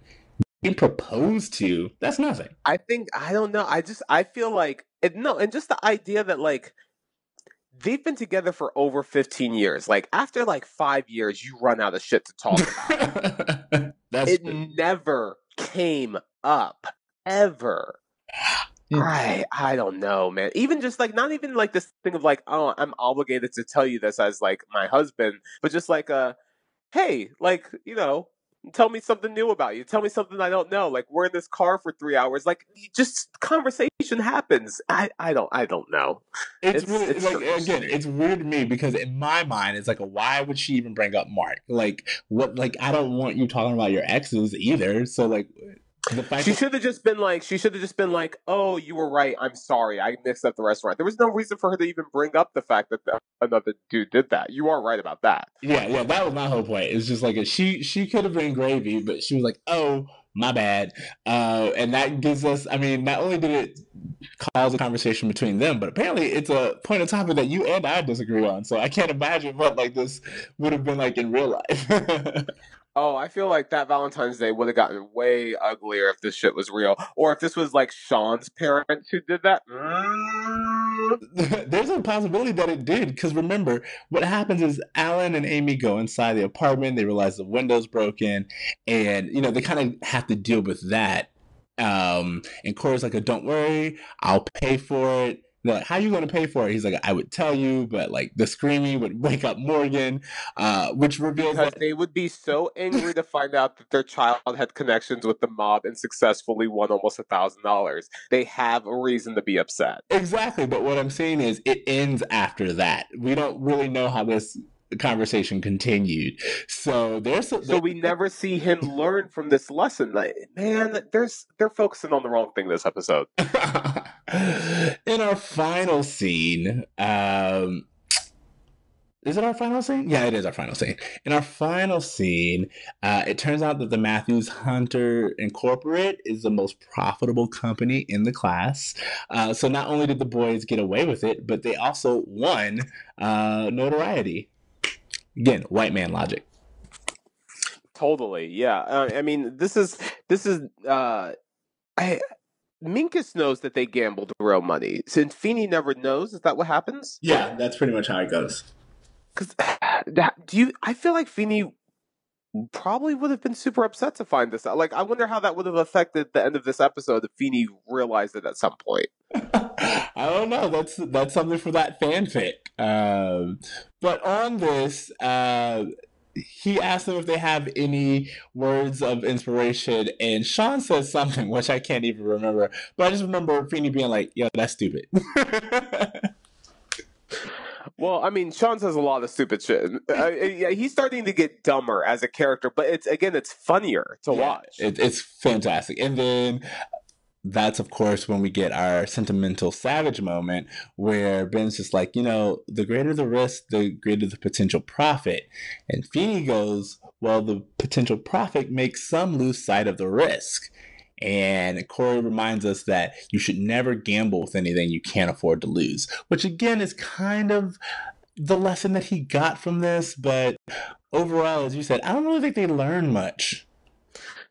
Being proposed to, that's nothing. I think I don't know. I just I feel like it, no, and just the idea that like they've been together for over 15 years. Like after like five years, you run out of shit to talk about. it never came up ever. I I don't know, man. Even just like not even like this thing of like, oh, I'm obligated to tell you this as like my husband, but just like uh hey, like, you know, tell me something new about you. Tell me something I don't know. Like we're in this car for three hours. Like just conversation happens. I, I don't I don't know. It's, it's really it's like again, it's weird to me because in my mind it's like why would she even bring up Mark? Like what like I don't want you talking about your exes either. So like she should have just been like, she should have just been like, "Oh, you were right. I'm sorry. I mixed up the restaurant." There was no reason for her to even bring up the fact that the, another dude did that. You are right about that. Yeah, yeah, that was my whole point. It's just like a, she she could have been gravy, but she was like, "Oh, my bad," uh, and that gives us. I mean, not only did it cause a conversation between them, but apparently it's a point of topic that you and I disagree on. So I can't imagine what like this would have been like in real life. Oh, I feel like that Valentine's Day would have gotten way uglier if this shit was real, or if this was like Shawn's parents who did that. There's a possibility that it did, because remember, what happens is Alan and Amy go inside the apartment. They realize the window's broken, and you know they kind of have to deal with that. Um, and Cory's like, "Don't worry, I'll pay for it." Like, "How are you going to pay for it?" He's like, "I would tell you, but like the screaming would wake up Morgan," uh, which reveals because they would be so angry to find out that their child had connections with the mob and successfully won almost a thousand dollars. They have a reason to be upset. Exactly, but what I'm saying is, it ends after that. We don't really know how this conversation continued. So there's a, so we never see him learn from this lesson. Like, man, there's they're focusing on the wrong thing this episode. In our final scene, um, is it our final scene? Yeah, it is our final scene. In our final scene, uh, it turns out that the Matthews Hunter Incorporate is the most profitable company in the class. Uh, so not only did the boys get away with it, but they also won uh, notoriety. Again, white man logic. Totally, yeah. Uh, I mean, this is this is. Uh, I Minkus knows that they gambled real money. Since Feeny never knows, is that what happens? Yeah, that's pretty much how it goes. Because do you? I feel like Feeny probably would have been super upset to find this out. Like, I wonder how that would have affected the end of this episode if Feeny realized it at some point. I don't know. That's that's something for that fanfic. Um, but on this, uh, he asked them if they have any words of inspiration, and Shawn says something which I can't even remember. But I just remember Feeny being like, "Yo, that's stupid." Well, I mean, Shawn says a lot of stupid shit. Uh, yeah, he's starting to get dumber as a character, but it's again, it's funnier to yeah, watch. It, it's fantastic. And then that's of course when we get our sentimental savage moment where Ben's just like, you know, the greater the risk, the greater the potential profit. And Feeny goes, well, the potential profit makes some lose sight of the risk. And Cory reminds us that you should never gamble with anything you can't afford to lose, which again is kind of the lesson that he got from this. But overall, as you said, I don't really think they learn much.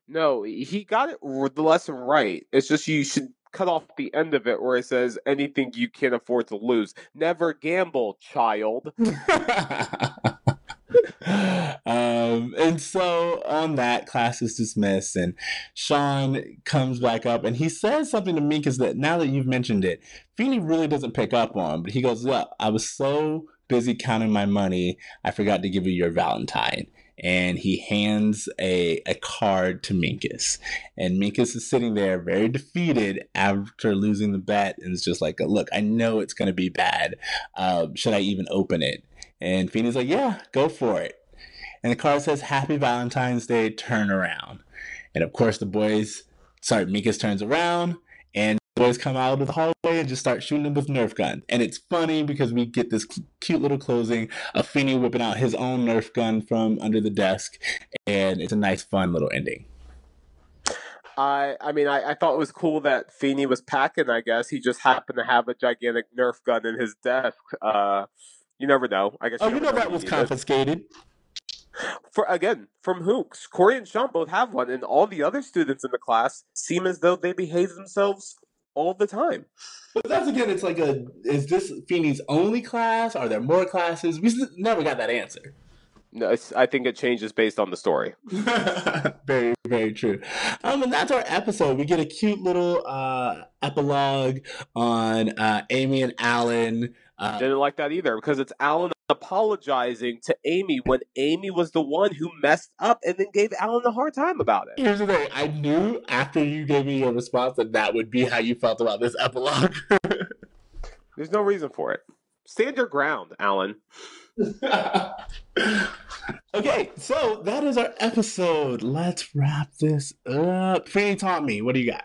No, he got it the lesson right. It's just you should cut off the end of it where it says anything you can't afford to lose. Never gamble, child. um, and so on that, class is dismissed, and Shawn comes back up and he says something to me because that now that you've mentioned it, Feeny really doesn't pick up on, but he goes, "Look, I was so busy counting my money, I forgot to give you your Valentine." And he hands a, a card to Minkus. And Minkus is sitting there very defeated after losing the bet and it's just like, look, I know it's going to be bad. Uh, should I even open it? And Feeny's like, yeah, go for it. And the card says, Happy Valentine's Day, turn around. And of course, the boys, sorry, Minkus turns around boys come out of the hallway and just start shooting them with Nerf gun. And it's funny because we get this cute little closing of Feeny whipping out his own Nerf gun from under the desk, and it's a nice, fun little ending. I I mean I, I thought it was cool that Feeny was packing. I guess he just happened to have a gigantic Nerf gun in his desk. Uh, you never know. I guess. Oh, you, know, know that was confiscated. For again, from who? Cory and Shawn both have one, and all the other students in the class seem as though they behave themselves all the time. But that's again, it's like a is this Feeny's only class? Are there more classes? We never got that answer. No, I think it changes based on the story. very, very true. Um, and that's our episode. We get a cute little uh, epilogue on uh, Amy and Alan. Uh, Didn't like that either because it's Alan apologizing to Amy when Amy was the one who messed up and then gave Alan a hard time about it. Here's the thing I knew after you gave me your response that that would be how you felt about this epilogue. There's no reason for it. Stand your ground, Alan. Okay, so that is our episode. Let's wrap this up. Feeny taught me. What do you got?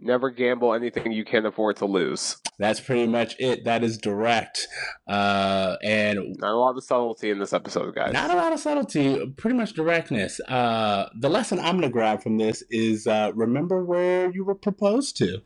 Never gamble anything you can't afford to lose. That's pretty much it. That is direct. Uh, and not a lot of subtlety in this episode, guys. Not a lot of subtlety, pretty much directness. Uh, the lesson I'm going to grab from this is uh, remember where you were proposed to.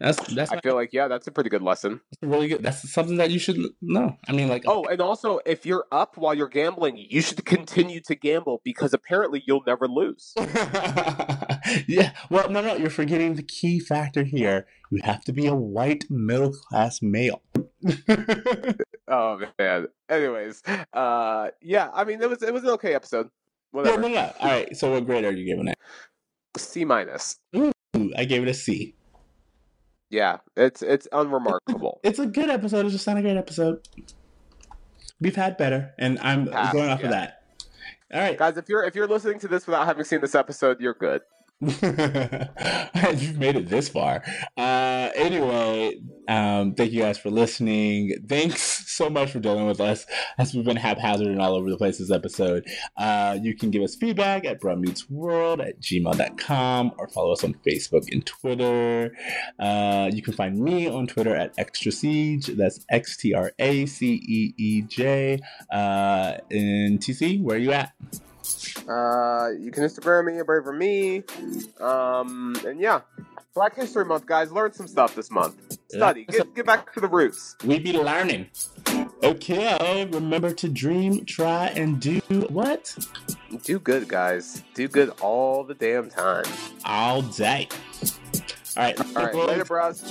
That's that's. I feel like yeah, that's a pretty good lesson. That's really good. That's something that you should know. I mean, like oh, and also if you're up while you're gambling, you should continue to gamble because apparently you'll never lose. yeah. Well, no, no, you're forgetting the key factor here. You have to be a white middle class male. oh man. Anyways, uh, yeah. I mean, it was it was an okay episode. Whatever. Yeah, no, no. All right. So, what grade are you giving it? C minus. Ooh, I gave it a C. Yeah, it's it's unremarkable. it's a good episode. It's just not a great episode. We've had better, and I'm going off yeah. of that. All right, guys. If you're if you're listening to this without having seen this episode, you're good. You've made it this far. Uh, anyway, um, thank you guys for listening. Thanks so much for dealing with us as we've been haphazard and all over the place this episode. Uh, you can give us feedback at world at gmail.com or follow us on Facebook and Twitter. Uh, you can find me on Twitter at Extra Siege. That's X T R A C E E J. Uh, in TC, where are you at? Uh, you can Instagram me, Braver Me. Um, and yeah, Black History Month, guys. Learn some stuff this month. Study. Get, get back to the roots. We be learning. Okay, remember to dream, try, and do what? Do good, guys. Do good all the damn time. All day. All right. All right. Later, bros.